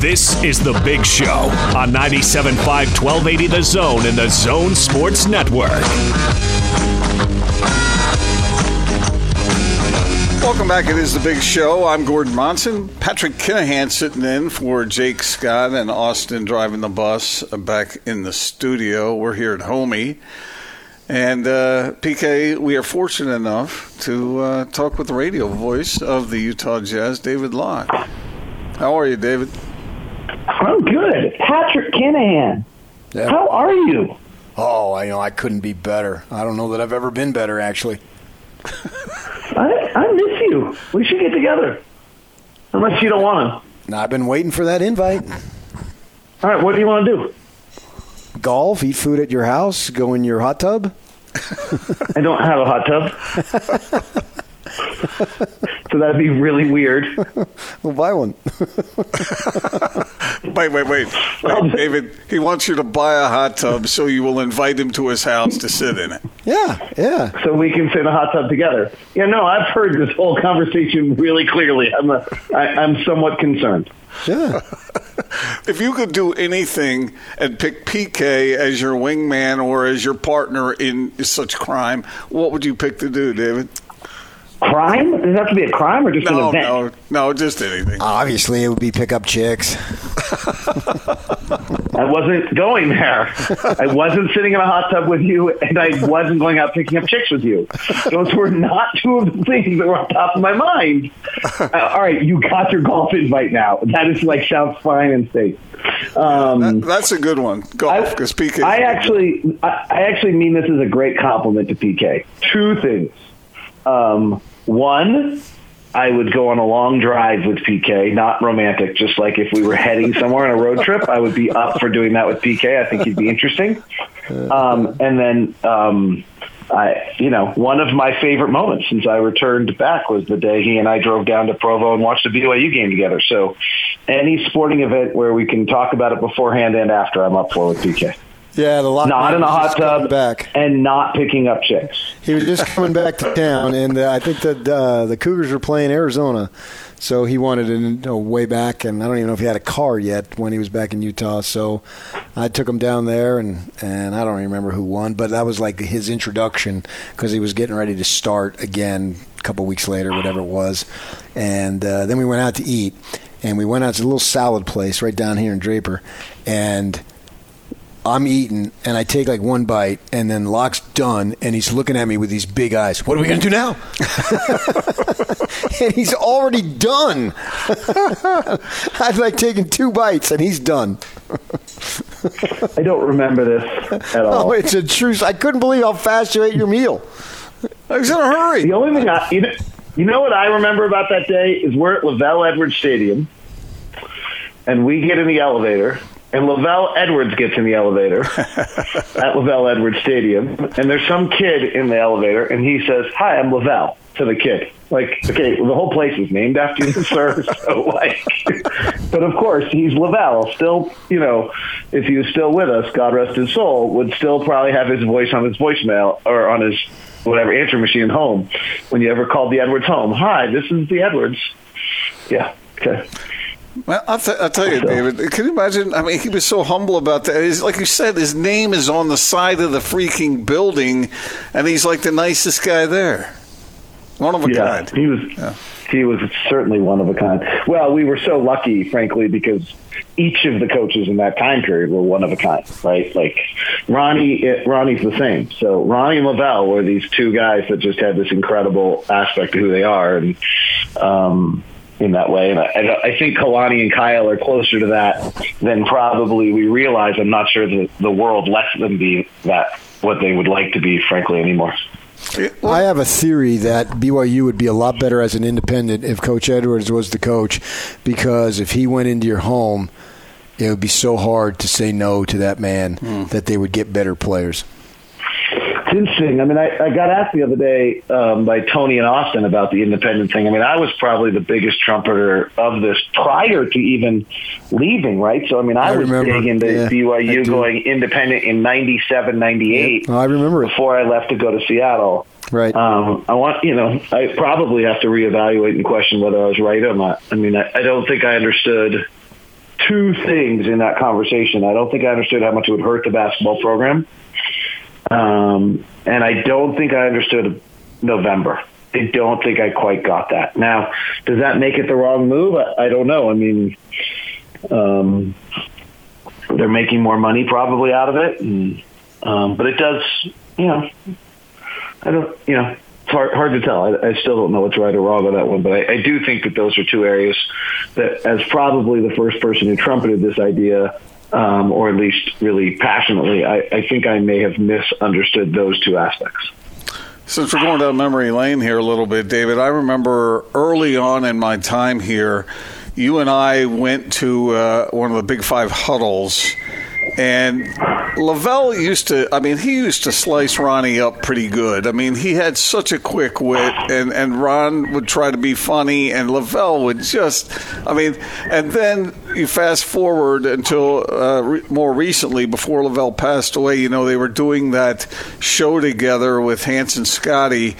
This is The Big Show on 97.5 1280 The Zone in The Zone Sports Network. Welcome back. It is the big show. I'm Gordon Monson. Patrick Kinahan sitting in for Jake Scott and Austin driving the bus back in the studio. We're here at Homie. And uh, PK, we are fortunate enough to uh, talk with the radio voice of the Utah Jazz, David Locke. How are you, David? I'm good. Patrick Kinahan. Yeah. How are you? Oh, I know I couldn't be better. I don't know that I've ever been better, actually. I, I miss you. We should get together. Unless you don't want Now, I've been waiting for that invite. All right, what do you want to do? Golf, eat food at your house, go in your hot tub. I don't have a hot tub. so that'd be really weird. We'll buy one. Wait, wait, wait. wait um, David, he wants you to buy a hot tub so you will invite him to his house to sit in it. yeah, yeah. So we can sit in a hot tub together. Yeah, no, I've heard this whole conversation really clearly. I'm, a, I, I'm somewhat concerned. Yeah. If you could do anything and pick PK as your wingman or as your partner in such crime, what would you pick to do, David? Crime? Does it have to be a crime or just an No, event? no, no, just anything. Obviously, it would be pick up chicks. I wasn't going there. I wasn't sitting in a hot tub with you, and I wasn't going out picking up chicks with you. Those were not two of the things that were on top of my mind. Uh, all right, you got your golf invite now. That is like sounds fine and safe. Um, That's a good one. Golf, because PK. I actually, I, I actually mean this as a great compliment to PK. Two things. Um, one, I would go on a long drive with PK, not romantic, just like if we were heading somewhere on a road trip, I would be up for doing that with PK. I think he'd be interesting. Um, and then, um, I, you know, one of my favorite moments since I returned back was the day he and I drove down to Provo and watched a BYU game together. So, any sporting event where we can talk about it beforehand and after, I'm up for with PK. Yeah, the lock Not in a hot tub Back. and not picking up chicks. He was just coming back to town, and uh, I think that uh, the Cougars were playing Arizona, so he wanted to know way back. And I don't even know if he had a car yet when he was back in Utah. So I took him down there, and and I don't remember who won, but that was like his introduction because he was getting ready to start again a couple weeks later, whatever it was. And uh, then we went out to eat, and we went out to a little salad place right down here in Draper, and. I'm eating and I take like one bite and then Locke's done and he's looking at me with these big eyes. What are we going to do now? and he's already done. I've like taken two bites and he's done. I don't remember this at all. Oh, it's a truce. I couldn't believe how fast you ate your meal. I was in a hurry. The only thing I, you know, you know what I remember about that day is we're at LaVell Edwards Stadium, and we get in the elevator, and LaVell Edwards gets in the elevator at LaVell Edwards Stadium, and there's some kid in the elevator, and he says, "Hi, I'm LaVell." To the kid, like, okay, the whole place is named after you, sir. So, like, but of course, he's LaVell. Still, you know, if he was still with us, God rest his soul, would still probably have his voice on his voicemail or on his whatever answer machine home when you ever called the Edwards home. Hi, this is the Edwards. Yeah. Okay. Well, I'll, t- I'll tell you, David. Can you imagine? I mean, he was so humble about that. He's, like you said, his name is on the side of the freaking building, and he's like the nicest guy there. One of a Yeah, kind. he was. He was certainly one of a kind. Well, we were so lucky, frankly, because each of the coaches in that time period were one of a kind, right? Like Ronnie, it, Ronnie's the same. So Ronnie and LaVell were these two guys that just had this incredible aspect of who they are, and um, in that way. And I, I think Kalani and Kyle are closer to that than probably we realize. I'm not sure that the world lets them be that what they would like to be, frankly, anymore. I have a theory that BYU would be a lot better as an independent if Coach Edwards was the coach, because if he went into your home, it would be so hard to say no to that man hmm. that they would get better players. Interesting. I mean, I, I got asked the other day um, by Tony and Austin about the independent thing. I mean, I was probably the biggest trumpeter of this prior to even leaving, right? So, I mean, I, I was remember. big into Yeah, BYU going independent in 97, 98 Oh, I remember it. before I left to go to Seattle. Right. Um, I want, you know, I probably have to reevaluate and question whether I was right or not. I mean, I, I don't think I understood two things in that conversation. I don't think I understood how much it would hurt the basketball program. Um, and I don't think I understood November. I don't think I quite got that. Now, does that make it the wrong move? I, I don't know. I mean, um, they're making more money probably out of it, and, um, but it does, you know, I don't, you know, it's hard, hard to tell. I, I still don't know what's right or wrong on that one, but I, I do think that those are two areas that, as probably the first person who trumpeted this idea, um, or at least really passionately, I, I think I may have misunderstood those two aspects. Since we're going down memory lane here a little bit, David, I remember early on in my time here, you and I went to uh, one of the Big Five huddles, and LaVell used to. I mean, he used to slice Ronnie up pretty good. I mean, he had such a quick wit, and and Ron would try to be funny, and LaVell would just. I mean, and then you fast forward until uh, re- more recently, before LaVell passed away. You know, they were doing that show together with Hanson Scotty,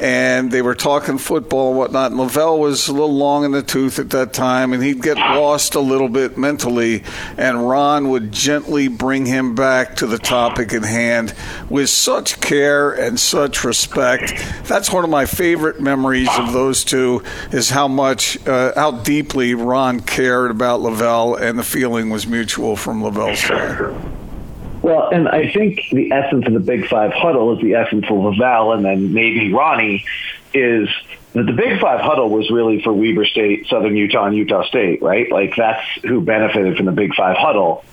and they were talking football and whatnot. And LaVell was a little long in the tooth at that time, and he'd get lost a little bit mentally, and Ron would gently bring him back to the topic at hand with such care and such respect. That's one of my favorite memories of those two is how much, uh, how deeply Ron cared about LaVell, and the feeling was mutual from LaVell's side. Well, and I think the essence of the Big Five huddle is the essence of LaVell and then maybe Ronnie is that the Big Five huddle was really for Weber State, Southern Utah, and Utah State, right? Like that's who benefited from the Big Five huddle.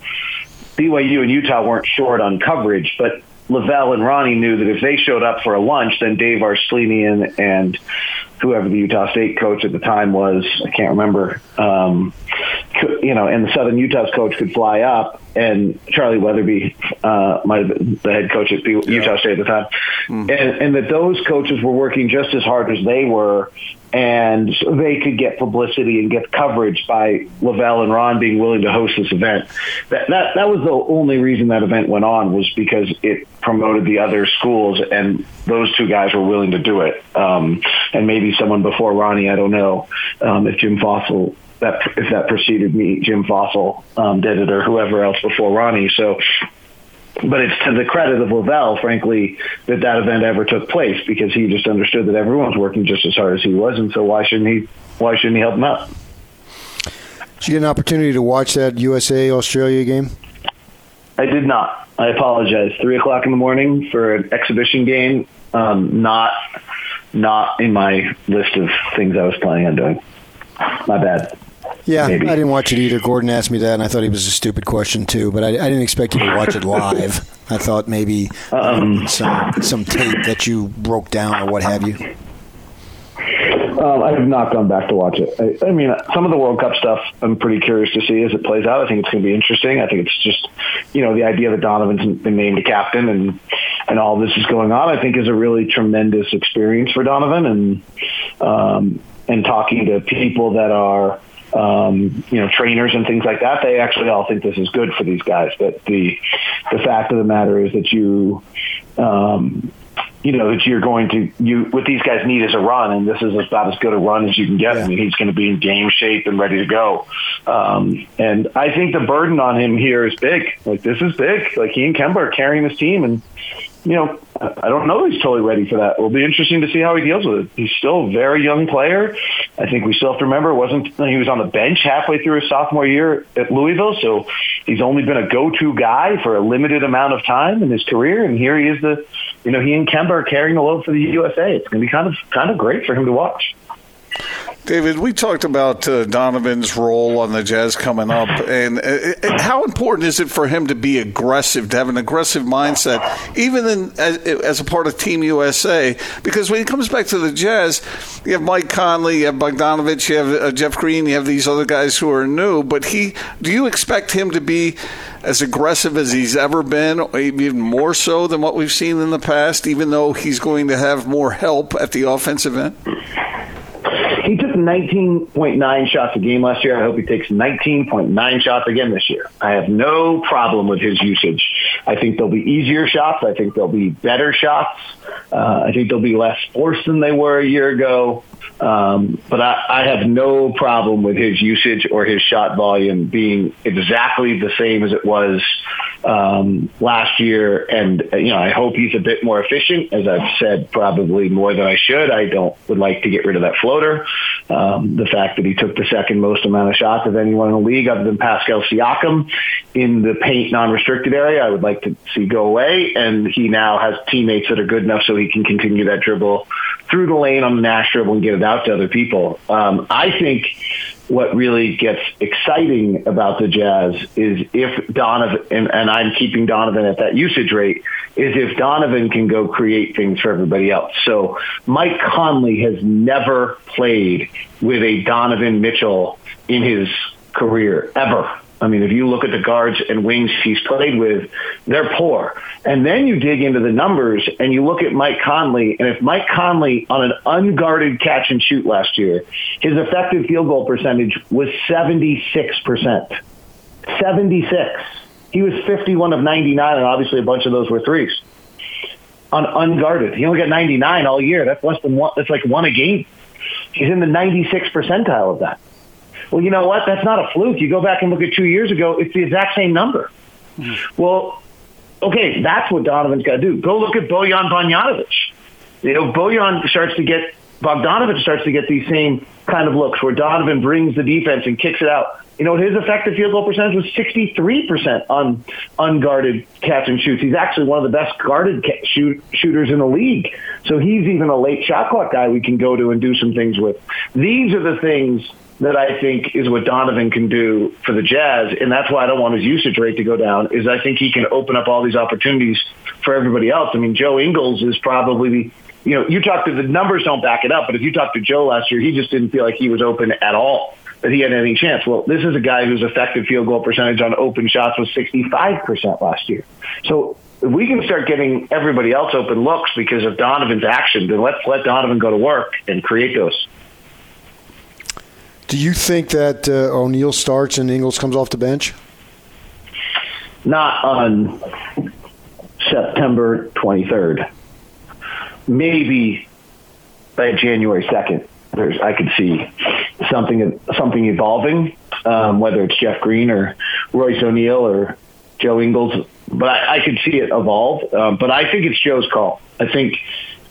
BYU and Utah weren't short on coverage, but LaVell and Ronnie knew that if they showed up for a lunch, then Dave Arslanian and whoever the Utah State coach at the time was, I can't remember, um, could, you know, and the Southern Utah's coach could fly up, and Charlie Weatherbie uh, might have been the head coach at Utah State at the time, and, and that those coaches were working just as hard as they were, and they could get publicity and get coverage by LaVell and Ron being willing to host this event. That that that was the only reason that event went on was because it promoted the other schools, and those two guys were willing to do it. Um, and maybe someone before Ronnie, I don't know um, if Jim Fassel that if that preceded me, Jim Fassel um, did it, or whoever else before Ronnie. So but it's to the credit of LaVell, frankly, that that event ever took place because he just understood that everyone's working just as hard as he was, and so why shouldn't he? Why shouldn't he help him out? Did you get an opportunity to watch that USA Australia game? I did not. I apologize. Three o'clock in the morning for an exhibition game. Um, not not in my list of things I was planning on doing. My bad. Yeah, Maybe. I didn't watch it either. Gordon asked me that, and I thought it was a stupid question too. But I, I didn't expect you to watch it live. I thought maybe um, some some tape that you broke down or what have you. Um, I have not gone back to watch it. I, I mean, some of the World Cup stuff I'm pretty curious to see as it plays out. I think it's going to be interesting. I think it's just, you know, the idea that Donovan's been named a captain and and all this is going on. I think is a really tremendous experience for Donovan and um, and talking to people that are. Um, you know, trainers and things like that. They actually all think this is good for these guys. But the the fact of the matter is that you um, you know that you're going to you what these guys need is a run, and this is about as good a run as you can get. I mean, he's going to be in game shape and ready to go. Um, and I think the burden on him here is big. Like this is big. Like he and Kemba are carrying this team, and you know I don't know he's totally ready for that. It'll be interesting to see how he deals with it. He's still a very young player. I think we still have to remember it wasn't he was on the bench halfway through his sophomore year at Louisville, so he's only been a go-to guy for a limited amount of time in his career, and here he is. The you know he and Kemba are carrying the load for the USA. It's going to be kind of kind of great for him to watch. David, we talked about uh, Donovan's role on the Jazz coming up, and uh, uh, how important is it for him to be aggressive, to have an aggressive mindset, even in, as, as, a part of Team USA? Because when he comes back to the Jazz, you have Mike Conley, you have Bogdanovic, you have uh, Jeff Green, you have these other guys who are new. But he, do you expect him to be as aggressive as he's ever been, even more so than what we've seen in the past, even though he's going to have more help at the offensive end? He took 19.9 shots a game last year. I hope he takes 19.9 shots again this year. I have no problem with his usage. I think there'll be easier shots. I think there'll be better shots. Uh, I think they'll be less forced than they were a year ago. Um, but I, I have no problem with his usage or his shot volume being exactly the same as it was um, last year. And, you know, I hope he's a bit more efficient. As I've said, probably more than I should. I don't would like to get rid of that floater. Um, the fact that he took the second most amount of shots of anyone in the league other than Pascal Siakam in the paint non-restricted area, I would like to see go away. And he now has teammates that are good enough so he can continue that dribble through the lane on the Nash dribble and get it out to other people. Um, I think what really gets exciting about the Jazz is if Donovan, and, and, I'm keeping Donovan at that usage rate, is if Donovan can go create things for everybody else. So Mike Conley has never played with a Donovan Mitchell in his career, ever. I mean, if you look at the guards and wings he's played with, they're poor. And then you dig into the numbers and you look at Mike Conley, and if Mike Conley on an unguarded catch and shoot last year, his effective field goal percentage was 76%. 76. He was 51 of 99, and obviously a bunch of those were threes. On unguarded, he only got 99 all year. That's less than one. That's like one a game. He's in the 96 percentile of that. Well, you know what? That's not a fluke. You go back and look at two years ago, it's the exact same number. Mm-hmm. Well, okay, that's what Donovan's got to do. Go look at Bojan Bogdanovic. You know, Bojan starts to get, Bogdanovic starts to get these same kind of looks where Donovan brings the defense and kicks it out. You know, his effective field goal percentage was 63% on unguarded catch and shoots. He's actually one of the best guarded shoot, shooters in the league. So he's even a late shot clock guy we can go to and do some things with. These are the things that I think is what Donovan can do for the Jazz, and that's why I don't want his usage rate to go down. Is I think he can open up all these opportunities for everybody else. I mean, Joe Ingles is probably you know you talk to the numbers don't back it up, but if you talk to Joe last year, he just didn't feel like he was open at all, that he had any chance. Well, this is a guy whose effective field goal percentage on open shots was 65 percent last year. So if we can start getting everybody else open looks because of Donovan's action, then let's let Donovan go to work and create those. Do you think that uh, O'Neale starts and Ingles comes off the bench? Not on September 23rd. Maybe by January 2nd. There's, I could see something something evolving, um, whether it's Jeff Green or Royce O'Neale or Joe Ingles. But I, I could see it evolve. Um, but I think it's Joe's call. I think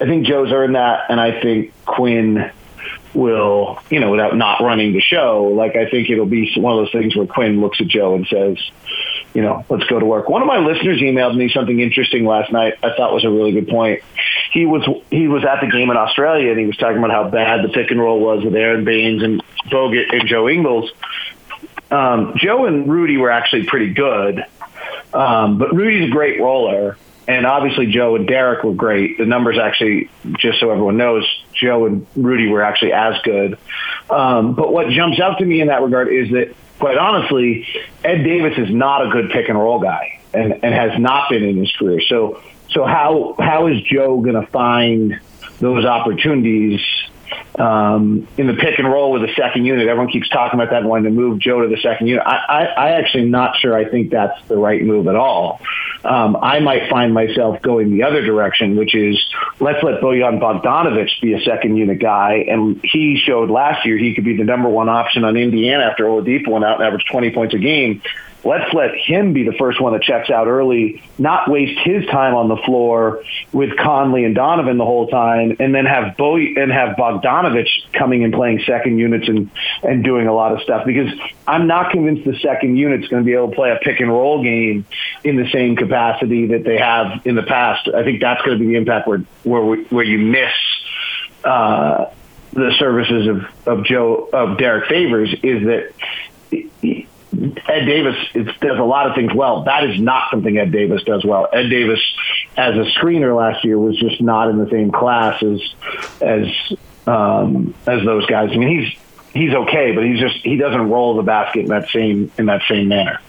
I think Joe's earned that, and I think Quinn will, you know, without not running the show, like I think it'll be one of those things where Quinn looks at Joe and says, you know, let's go to work. One of my listeners emailed me something interesting last night. I thought was a really good point. He was he was at the game in Australia and he was talking about how bad the pick and roll was with Aron Baynes and Bogut and Joe Ingles. Um, Joe and Rudy were actually pretty good, um, but Rudy's a great roller. And obviously, Joe and Derek were great. The numbers actually, just so everyone knows, Joe and Rudy were actually as good. Um, but what jumps out to me in that regard is that, quite honestly, Ed Davis is not a good pick and roll guy, and, and has not been in his career. So, so how how is Joe going to find those opportunities um, in the pick and roll with the second unit. Everyone keeps talking about that and wanting to move Joe to the second unit. I, I, I actually not sure I think that's the right move at all. Um, I might find myself going the other direction, which is let's let Bojan Bogdanovic be a second unit guy. And he showed last year he could be the number one option on Indiana after Oladipo went out and averaged 20 points a game let's let him be the first one that checks out early, not waste his time on the floor with Conley and Donovan the whole time, and then have Bo and have Bogdanovic coming and playing second units and and doing a lot of stuff because I'm not convinced the second unit's going to be able to play a pick and roll game in the same capacity that they have in the past. I think that's going to be the impact where where where you miss. Uh, the services of, of Joe of Derek Favors is that Ed Davis does a lot of things well. That is not something Ed Davis does well. Ed Davis, as a screener last year, was just not in the same class as as um, as those guys. I mean, he's he's okay, but he's just he doesn't roll the basket in that same in that same manner.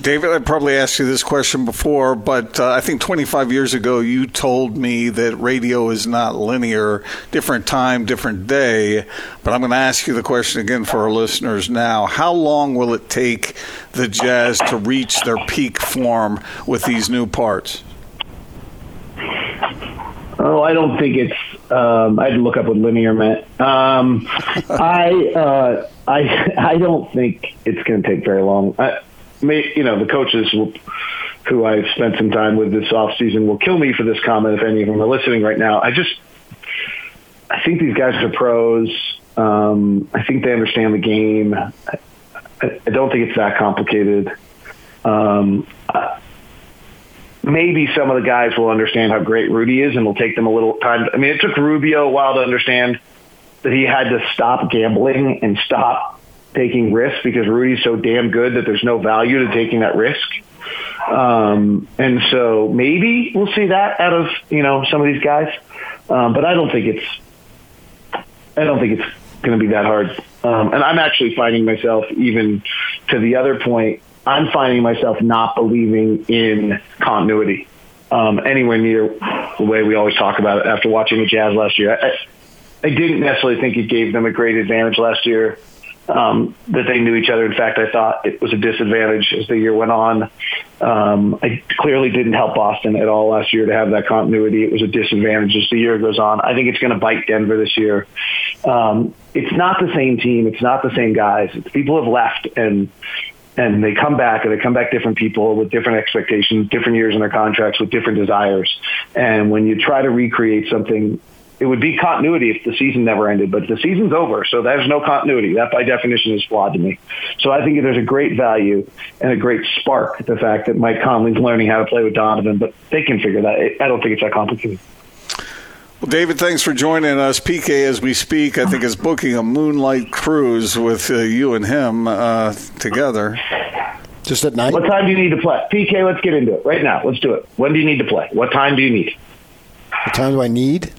David, I probably asked you this question before, but uh, I think 25 years ago you told me that radio is not linear, different time, different day. But I'm going to ask you the question again for our listeners now. How long will it take the Jazz to reach their peak form with these new parts? Oh, I don't think it's. Um, I had to look up what linear meant. Um, I, uh, I, I don't think it's going to take very long. I, you know, the coaches will, who I've spent some time with this off season will kill me for this comment if any of them are listening right now. I just, I think these guys are pros. Um, I think they understand the game. I, I don't think it's that complicated. Um, maybe some of the guys will understand how great Rudy is, and will take them a little time. I mean, it took Rubio a while to understand that he had to stop gambling and stop taking risks because Rudy's so damn good that there's no value to taking that risk. Um, and so maybe we'll see that out of you know some of these guys, um, but I don't think it's I don't think it's going to be that hard. Um, and I'm actually finding myself even to the other point. I'm finding myself not believing in continuity um, anywhere near the way we always talk about it after watching the Jazz last year. I, I didn't necessarily think it gave them a great advantage last year um, that they knew each other. In fact, I thought it was a disadvantage as the year went on. Um, I clearly didn't help Boston at all last year to have that continuity. It was a disadvantage as the year goes on. I think it's going to bite Denver this year. Um, it's not the same team. It's not the same guys. People have left and and they come back and they come back different people with different expectations, different years in their contracts with different desires. And when you try to recreate something it would be continuity if the season never ended, but the season's over, so there's no continuity. That, by definition, is flawed to me. So I think there's a great value and a great spark to the fact that Mike Conley's learning how to play with Donovan, but they can figure that. I don't think it's that complicated. Well, David, thanks for joining us. PK, as we speak, I think is booking a moonlight cruise with uh, you and him uh, together. Just at night. What time do you need to play? PK, let's get into it right now. Let's do it. When do you need to play? What time do you need? What time do I need?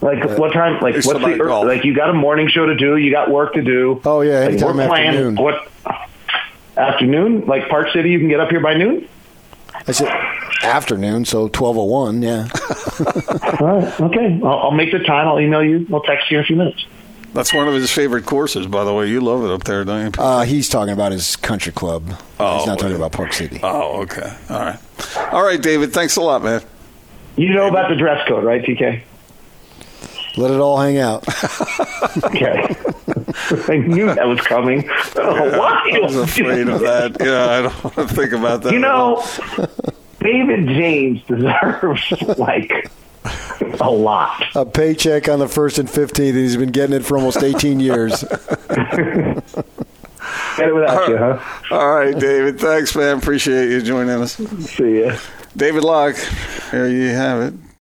Like uh, what time? Like what's the golf. like? You got a morning show to do. You got work to do. Oh yeah, like, we're playing afternoon. what afternoon? Like Park City, you can get up here by noon. I said afternoon, so twelve oh one. Yeah. All right. Okay. I'll, I'll make the time. I'll email you. I'll text you in a few minutes. That's one of his favorite courses, by the way. You love it up there, don't you? Uh, he's talking about his country club. Oh, he's not talking about Park City. Oh, okay. All right. All right, David. Thanks a lot, man. You know about the dress code, right, TK? Let it all hang out. okay. I knew that was coming. Yeah, Why? I was afraid of that. Yeah, I don't want to think about that. You know, David James deserves like a lot. A paycheck on the first and fifteenth. He's been getting it for almost eighteen years. Get it without you, huh? All right, David. Thanks, man. Appreciate you joining us. See ya. David Locke. There you have it.